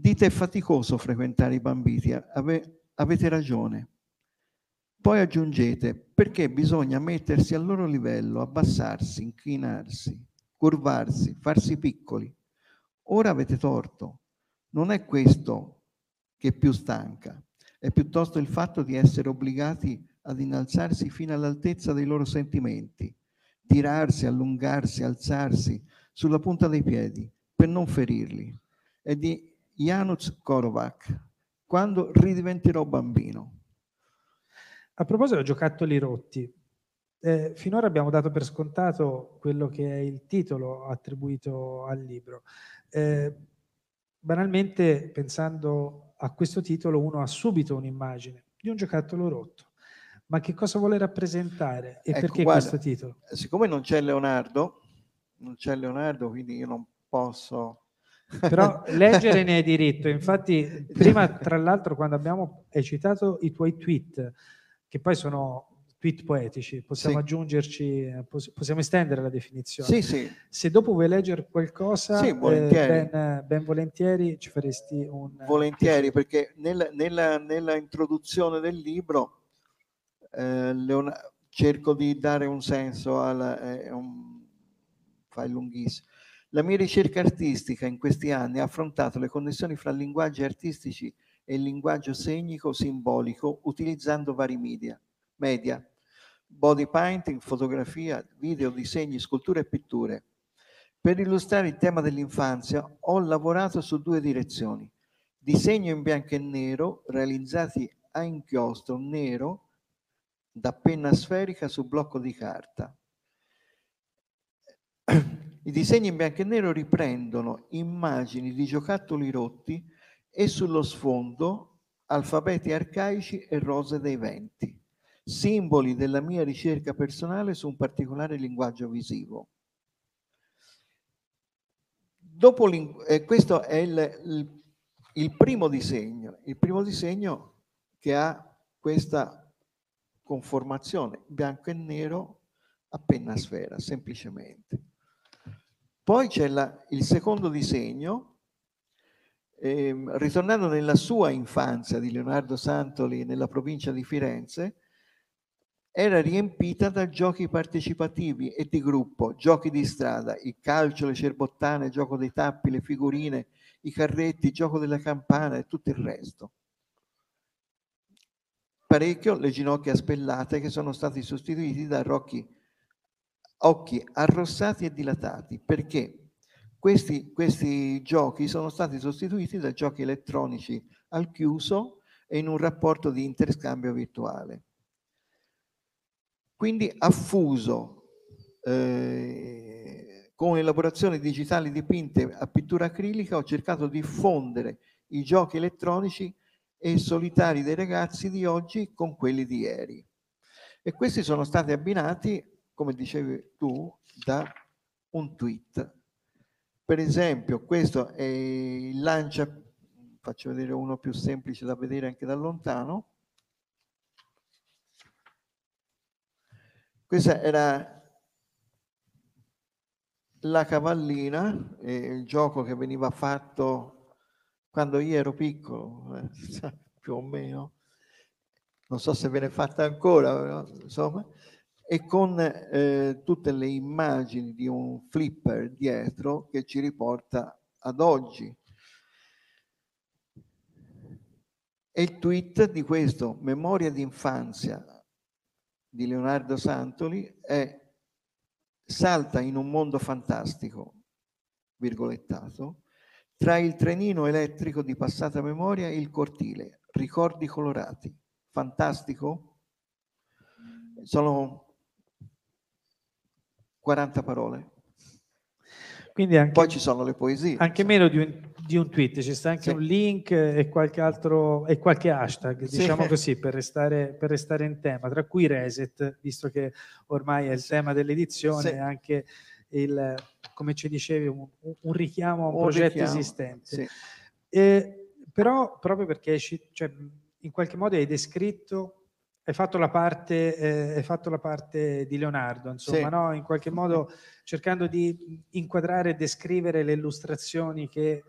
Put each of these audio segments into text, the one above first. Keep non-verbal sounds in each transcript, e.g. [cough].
Dite è faticoso frequentare i bambini, ave, avete ragione. Poi aggiungete perché bisogna mettersi al loro livello, abbassarsi, inclinarsi, curvarsi, farsi piccoli. Ora avete torto. Non è questo che più stanca, è piuttosto il fatto di essere obbligati ad innalzarsi fino all'altezza dei loro sentimenti, tirarsi, allungarsi, alzarsi sulla punta dei piedi per non ferirli. È di Janusz Korovac, quando ridiventerò bambino. A proposito di giocattoli rotti, eh, finora abbiamo dato per scontato quello che è il titolo attribuito al libro. Eh, banalmente, pensando a questo titolo, uno ha subito un'immagine di un giocattolo rotto. Ma che cosa vuole rappresentare e ecco, perché guarda, questo titolo? Siccome non c'è Leonardo, non c'è Leonardo, quindi io non posso però [laughs] leggere ne hai diritto infatti prima tra l'altro quando abbiamo hai citato i tuoi tweet che poi sono tweet poetici, possiamo sì. aggiungerci, possiamo estendere la definizione. Sì, sì. Se dopo vuoi leggere qualcosa, sì, volentieri. Eh, ben, ben, volentieri ci faresti un... Volentieri, perché nella, nella, nella, introduzione del libro eh, Leon... cerco di dare un senso alla... Eh, un... fai lunghissimo. La mia ricerca artistica in questi anni ha affrontato le connessioni fra linguaggi artistici e il linguaggio segnico simbolico utilizzando vari media media, body painting, fotografia, video, disegni, sculture e pitture. Per illustrare il tema dell'infanzia ho lavorato su due direzioni. Disegno in bianco e nero realizzati a inchiostro nero da penna sferica su blocco di carta. I disegni in bianco e nero riprendono immagini di giocattoli rotti e sullo sfondo alfabeti arcaici e rose dei venti simboli della mia ricerca personale su un particolare linguaggio visivo. Dopo eh, questo è il, il, il primo disegno, il primo disegno che ha questa conformazione bianco e nero a penna sfera, semplicemente. Poi c'è la, il secondo disegno, eh, ritornando nella sua infanzia di Leonardo Santoli nella provincia di Firenze, era riempita da giochi partecipativi e di gruppo, giochi di strada, il calcio, le cerbottane, il gioco dei tappi, le figurine, i carretti, il gioco della campana e tutto il resto. Parecchio le ginocchia spellate che sono stati sostituiti da occhi, occhi arrossati e dilatati. Perché? Questi, questi giochi sono stati sostituiti da giochi elettronici al chiuso e in un rapporto di interscambio virtuale. Quindi ha fuso eh, con elaborazioni digitali dipinte a pittura acrilica, ho cercato di fondere i giochi elettronici e solitari dei ragazzi di oggi con quelli di ieri. E questi sono stati abbinati, come dicevi tu, da un tweet. Per esempio, questo è il lancia, faccio vedere uno più semplice da vedere anche da lontano, Questa era la cavallina, il gioco che veniva fatto quando io ero piccolo, eh, [laughs] più o meno, non so se viene fatta ancora, però, insomma, e con eh, tutte le immagini di un flipper dietro che ci riporta ad oggi. E il tweet di questo, memoria di infanzia, di Leonardo Santoli è salta in un mondo fantastico, virgolettato, tra il trenino elettrico di passata memoria e il cortile, ricordi colorati. Fantastico? Sono 40 parole. Anche, Poi ci sono le poesie. Anche insomma. meno di un, di un, tweet, ci sta anche sì. un link e qualche altro e qualche hashtag, sì. diciamo [laughs] così, per restare, per restare, in tema, tra cui reset, visto che ormai è il tema dell'edizione, sì. anche il, come ci dicevi, un, un richiamo a un, un progetto richiamo. esistente. E, però proprio perché cioè, in qualche modo hai descritto hai fatto la parte, eh, hai fatto la parte di Leonardo, insomma, sì. no? in qualche modo cercando di inquadrare e descrivere le illustrazioni che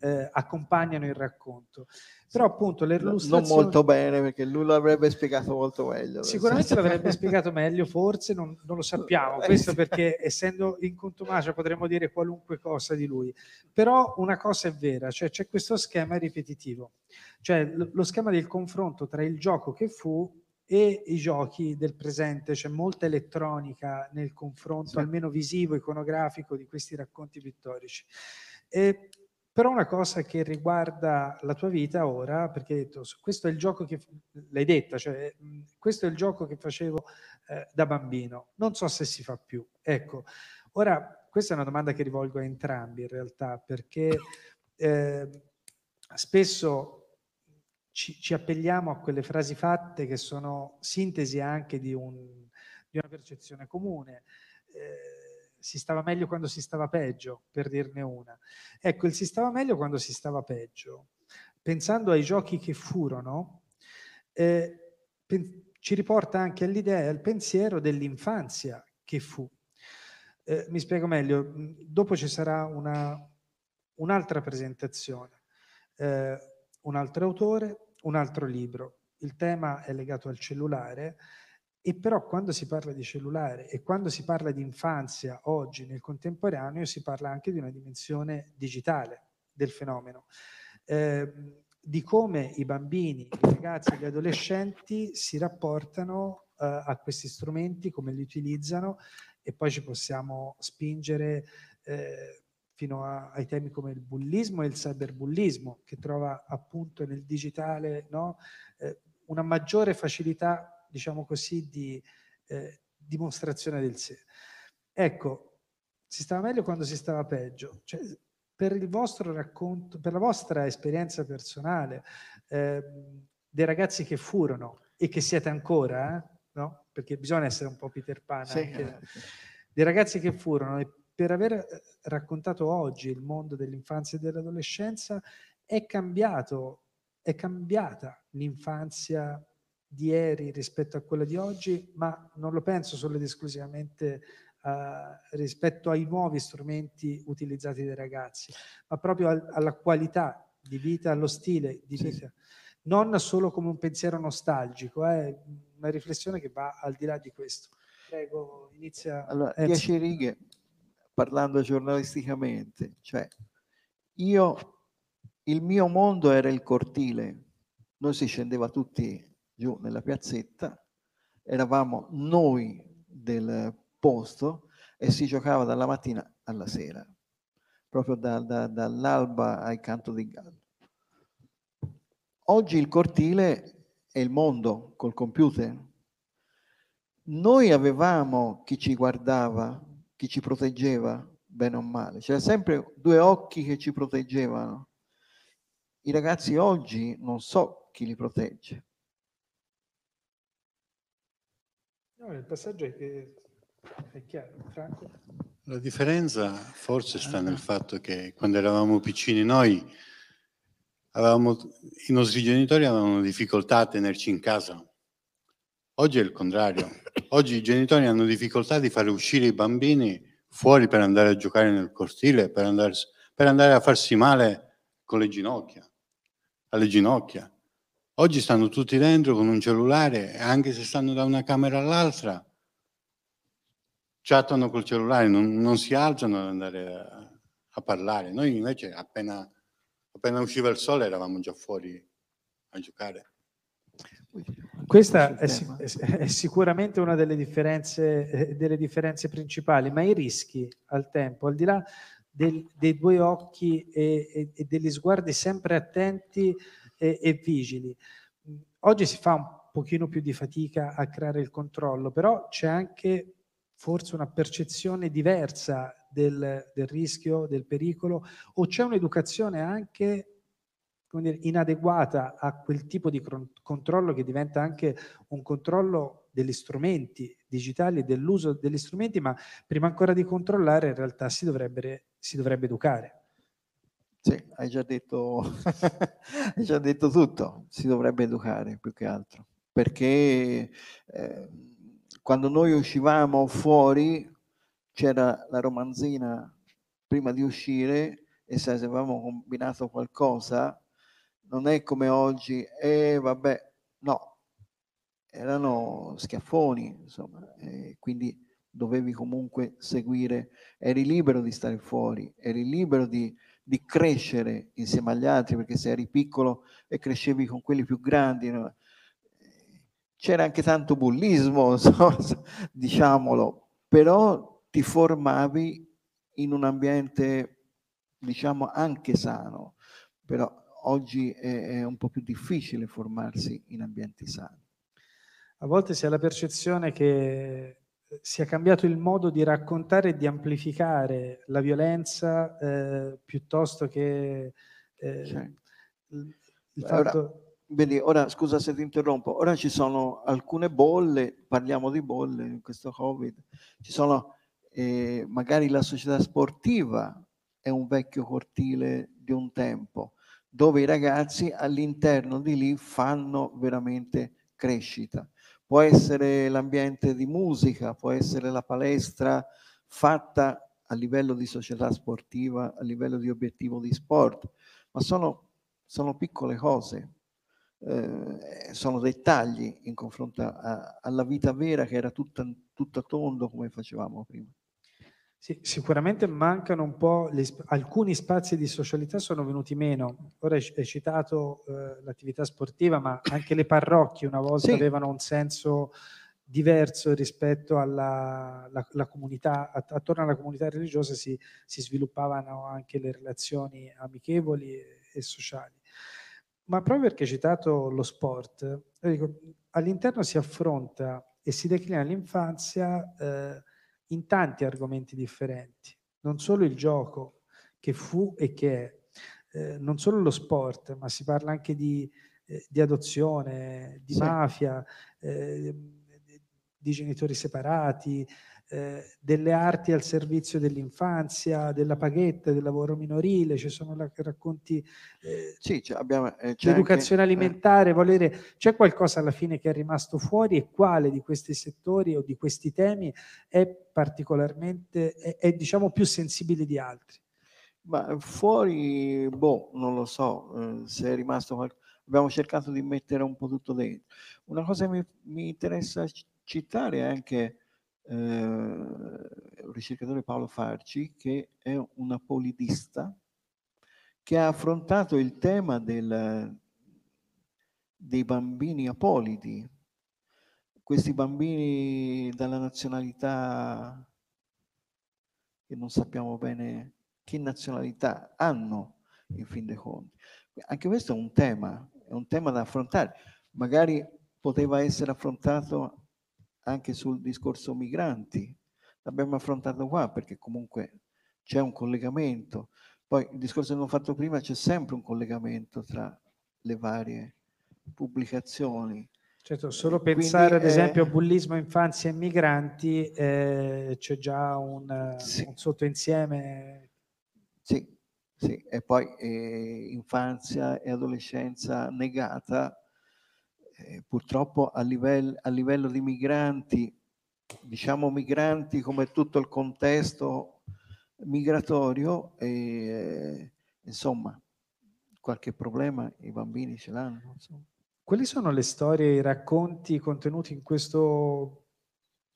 eh, accompagnano il racconto. Però appunto le illustrazioni... Non molto bene perché lui l'avrebbe spiegato molto meglio. Sicuramente [laughs] l'avrebbe spiegato meglio, forse non, non lo sappiamo, questo perché essendo in contumacia potremmo dire qualunque cosa di lui. Però una cosa è vera, cioè c'è questo schema ripetitivo, cioè lo schema del confronto tra il gioco che fu e i giochi del presente, c'è molta elettronica nel confronto, sì. almeno visivo, iconografico, di questi racconti pittorici. E però una cosa che riguarda la tua vita ora, perché hai detto, questo è il gioco che, l'hai detta, cioè questo è il gioco che facevo eh, da bambino, non so se si fa più. Ecco, ora questa è una domanda che rivolgo a entrambi in realtà, perché eh, spesso ci, ci, appelliamo a quelle frasi fatte che sono sintesi anche di, un, di una percezione comune. Eh, si stava meglio quando si stava peggio, per dirne una. Ecco, il si stava meglio quando si stava peggio, pensando ai giochi che furono, eh, ci riporta anche all'idea, al pensiero dell'infanzia che fu. Eh, mi spiego meglio, dopo ci sarà una, un'altra presentazione, eh, un altro autore, un altro libro. Il tema è legato al cellulare e però quando si parla di cellulare e quando si parla di infanzia oggi nel contemporaneo si parla anche di una dimensione digitale del fenomeno, eh, di come i bambini, i ragazzi e gli adolescenti si rapportano eh, a questi strumenti, come li utilizzano e poi ci possiamo spingere eh, fino a, ai temi come il bullismo e il cyberbullismo che trova appunto nel digitale no, eh, una maggiore facilità diciamo così, di eh, dimostrazione del sé. Ecco, si stava meglio quando si stava peggio. Cioè, per il vostro racconto, per la vostra esperienza personale, eh, dei ragazzi che furono e che siete ancora, eh, no? perché bisogna essere un po' Peter Pan, sì, anche, eh. dei ragazzi che furono e per aver eh, raccontato oggi il mondo dell'infanzia e dell'adolescenza è cambiato, è cambiata l'infanzia di ieri rispetto a quella di oggi, ma non lo penso solo ed esclusivamente uh, rispetto ai nuovi strumenti utilizzati dai ragazzi, ma proprio al, alla qualità di vita, allo stile di sì. vita. Non solo come un pensiero nostalgico, è eh, una riflessione che va al di là di questo. Prego, inizia. Allora, Ezio. dieci righe, parlando giornalisticamente, cioè io, il mio mondo era il cortile, noi si scendeva tutti giù nella piazzetta, eravamo noi del posto e si giocava dalla mattina alla sera, proprio da, da, dall'alba al canto di gallo. Oggi il cortile è il mondo col computer. Noi avevamo chi ci guardava, chi ci proteggeva, bene o male. C'era sempre due occhi che ci proteggevano. I ragazzi oggi non so chi li protegge. No, il passaggio è, è chiaro, Franco. La differenza forse sta nel fatto che quando eravamo piccini noi, avevamo, i nostri genitori avevano difficoltà a tenerci in casa. Oggi è il contrario. Oggi i genitori hanno difficoltà di fare uscire i bambini fuori per andare a giocare nel cortile, per andare, per andare a farsi male con le ginocchia, alle ginocchia. Oggi stanno tutti dentro con un cellulare, anche se stanno da una camera all'altra, chattano col cellulare, non, non si alzano ad andare a, a, parlare. Noi invece appena, appena usciva il sole eravamo già fuori a giocare. Questa è, è, sicuramente una delle differenze, eh, delle differenze, principali, ma i rischi al tempo, al di là del, dei due occhi e, e, e degli sguardi sempre attenti e, e vigili. Oggi si fa un pochino più di fatica a creare il controllo, però c'è anche forse una percezione diversa del, del rischio, del pericolo, o c'è un'educazione anche dire, inadeguata a quel tipo di controllo che diventa anche un controllo degli strumenti digitali dell'uso degli strumenti, ma prima ancora di controllare in realtà si dovrebbe, si dovrebbe educare. Sì, hai già detto, [laughs] hai già detto tutto, si dovrebbe educare più che altro, perché eh, quando noi uscivamo fuori c'era la romanzina prima di uscire e se avevamo combinato qualcosa, non è come oggi, e eh, vabbè, no, erano schiaffoni, insomma, e quindi dovevi comunque seguire, eri libero di stare fuori, eri libero di, di crescere insieme agli altri, perché se eri piccolo e crescevi con quelli più grandi, no? c'era anche tanto bullismo, [laughs] insomma, diciamolo, però ti formavi in un ambiente, diciamo, anche sano, però oggi è, è un po' più difficile formarsi in ambienti sani. A volte si ha la percezione che sia cambiato il modo di raccontare e di amplificare la violenza eh, piuttosto che eh, cioè. il fatto... Ora, vedi, ora scusa se ti interrompo, ora ci sono alcune bolle, parliamo di bolle in questo Covid, ci sono eh, magari la società sportiva è un vecchio cortile di un tempo, dove i ragazzi all'interno di lì fanno veramente crescita può essere l'ambiente di musica, può essere la palestra fatta a livello di società sportiva, a livello di obiettivo di sport, ma sono, sono piccole cose, eh, sono dettagli in confronto a, alla vita vera che era tutta, tutta tondo come facevamo prima. Sì, sicuramente mancano un po', le, alcuni spazi di socialità sono venuti meno. Ora hai citato eh, l'attività sportiva, ma anche le parrocchie una volta sì. avevano un senso diverso rispetto alla la, la comunità, attorno alla comunità religiosa si, si, sviluppavano anche le relazioni amichevoli e, e sociali. Ma proprio perché hai citato lo sport, dico, all'interno si affronta e si declina l'infanzia eh, in tanti argomenti differenti, non solo il gioco che fu e che è, eh, non solo lo sport, ma si parla anche di, eh, di adozione, di sì. mafia, eh, di genitori separati, eh, delle arti al servizio dell'infanzia, della paghetta, del lavoro minorile, ci sono la, racconti eh, sì, abbiamo, eh, l'educazione anche, alimentare, volere, c'è qualcosa alla fine che è rimasto fuori e quale di questi settori o di questi temi è particolarmente, è, è diciamo più sensibile di altri? Ma fuori, boh, non lo so, eh, se è rimasto qualcosa abbiamo cercato di mettere un po' tutto dentro. Una cosa che mi, mi interessa citare è anche eh, ricercatore Paolo Farci che è un apolidista che ha affrontato il tema del, dei bambini apolidi, questi bambini dalla nazionalità che non sappiamo bene che nazionalità hanno in fin dei conti. Anche questo è un tema, è un tema da affrontare. Magari poteva essere affrontato anche sul discorso migranti. L'abbiamo affrontato qua perché comunque c'è un collegamento. Poi il discorso che abbiamo fatto prima, c'è sempre un collegamento tra le varie pubblicazioni. Certo, solo pensare Quindi, ad esempio a bullismo, infanzia e migranti, eh, c'è già un, sì. un, sottoinsieme. Sì, sì, e poi eh, infanzia e adolescenza negata eh, purtroppo a, livell- a livello di migranti, diciamo migranti come tutto il contesto migratorio, e, insomma, qualche problema i bambini ce l'hanno. Insomma. Quali sono le storie, i racconti contenuti in questo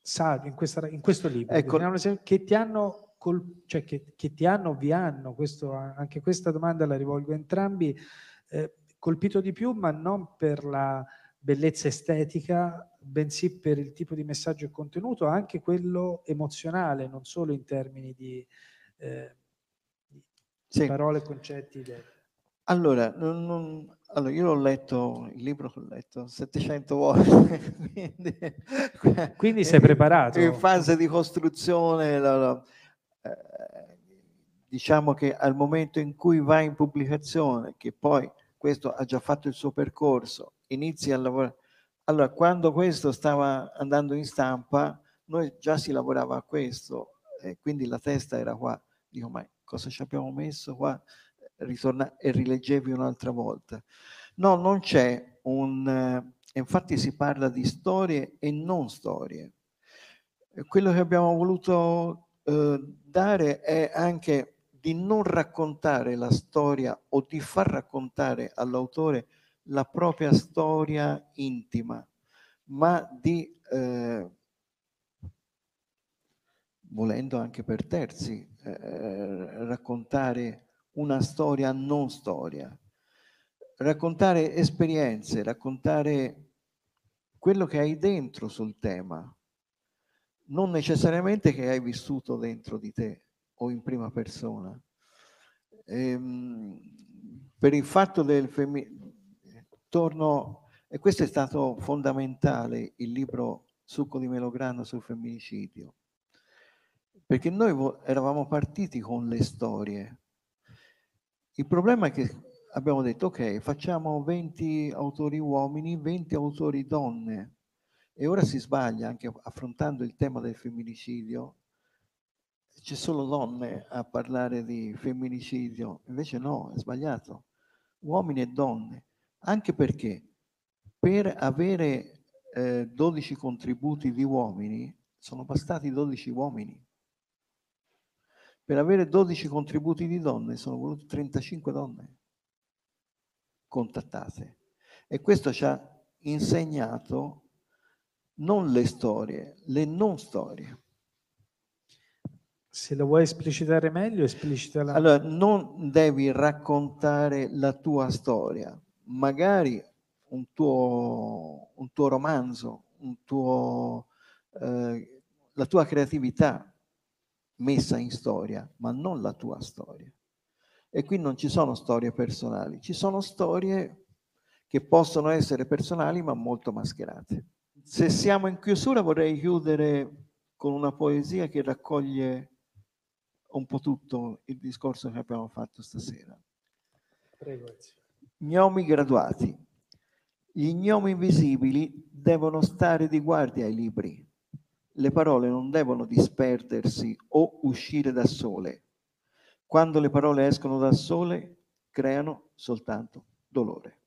saggio, in, questa, in questo libro, ecco, che ti hanno, col, cioè che, che, ti hanno, vi hanno, questo, anche questa domanda la rivolgo a entrambi, eh, colpito di più, ma non per la bellezza estetica, bensì per il tipo di messaggio e contenuto, anche quello emozionale, non solo in termini di, eh, di sì. parole, concetti. Idee. Allora, non, non, allora, io l'ho letto, il libro l'ho letto 700 volte, [laughs] quindi, quindi sei preparato. In fase di costruzione, la, la, eh, diciamo che al momento in cui va in pubblicazione, che poi questo ha già fatto il suo percorso, inizi a lavorare. Allora, quando questo stava andando in stampa, noi già si lavorava a questo, e quindi la testa era qua. Dico, ma cosa ci abbiamo messo qua? Ritorna e rileggevi un'altra volta. No, non c'è un... Eh, infatti si parla di storie e non storie. Quello che abbiamo voluto eh, dare è anche di non raccontare la storia o di far raccontare all'autore la propria storia intima, ma di, eh, volendo anche per terzi, eh, raccontare una storia non storia, raccontare esperienze, raccontare quello che hai dentro sul tema, non necessariamente che hai vissuto dentro di te o in prima persona. Ehm, per il fatto del femminile, torno, e questo è stato fondamentale, il libro Succo di Melograno sul femminicidio, perché noi eravamo partiti con le storie. Il problema è che abbiamo detto, ok, facciamo 20 autori uomini, 20 autori donne, e ora si sbaglia anche affrontando il tema del femminicidio, c'è solo donne a parlare di femminicidio, invece no, è sbagliato. Uomini e donne, anche perché per avere eh, 12 contributi di uomini sono bastati 12 uomini. Per avere 12 contributi di donne sono volute 35 donne contattate. E questo ci ha insegnato non le storie, le non storie. Se lo vuoi esplicitare meglio, esplicitala. Allora, non devi raccontare la tua storia, magari un tuo, un tuo romanzo, un tuo, eh, la tua creatività messa in storia, ma non la tua storia. E qui non ci sono storie personali, ci sono storie che possono essere personali ma molto mascherate. Se siamo in chiusura vorrei chiudere con una poesia che raccoglie un po' tutto il discorso che abbiamo fatto stasera. Prego. Gnomi graduati. Gli gnomi invisibili devono stare di guardia ai libri. Le parole non devono disperdersi o uscire da sole. Quando le parole escono da sole, creano soltanto dolore.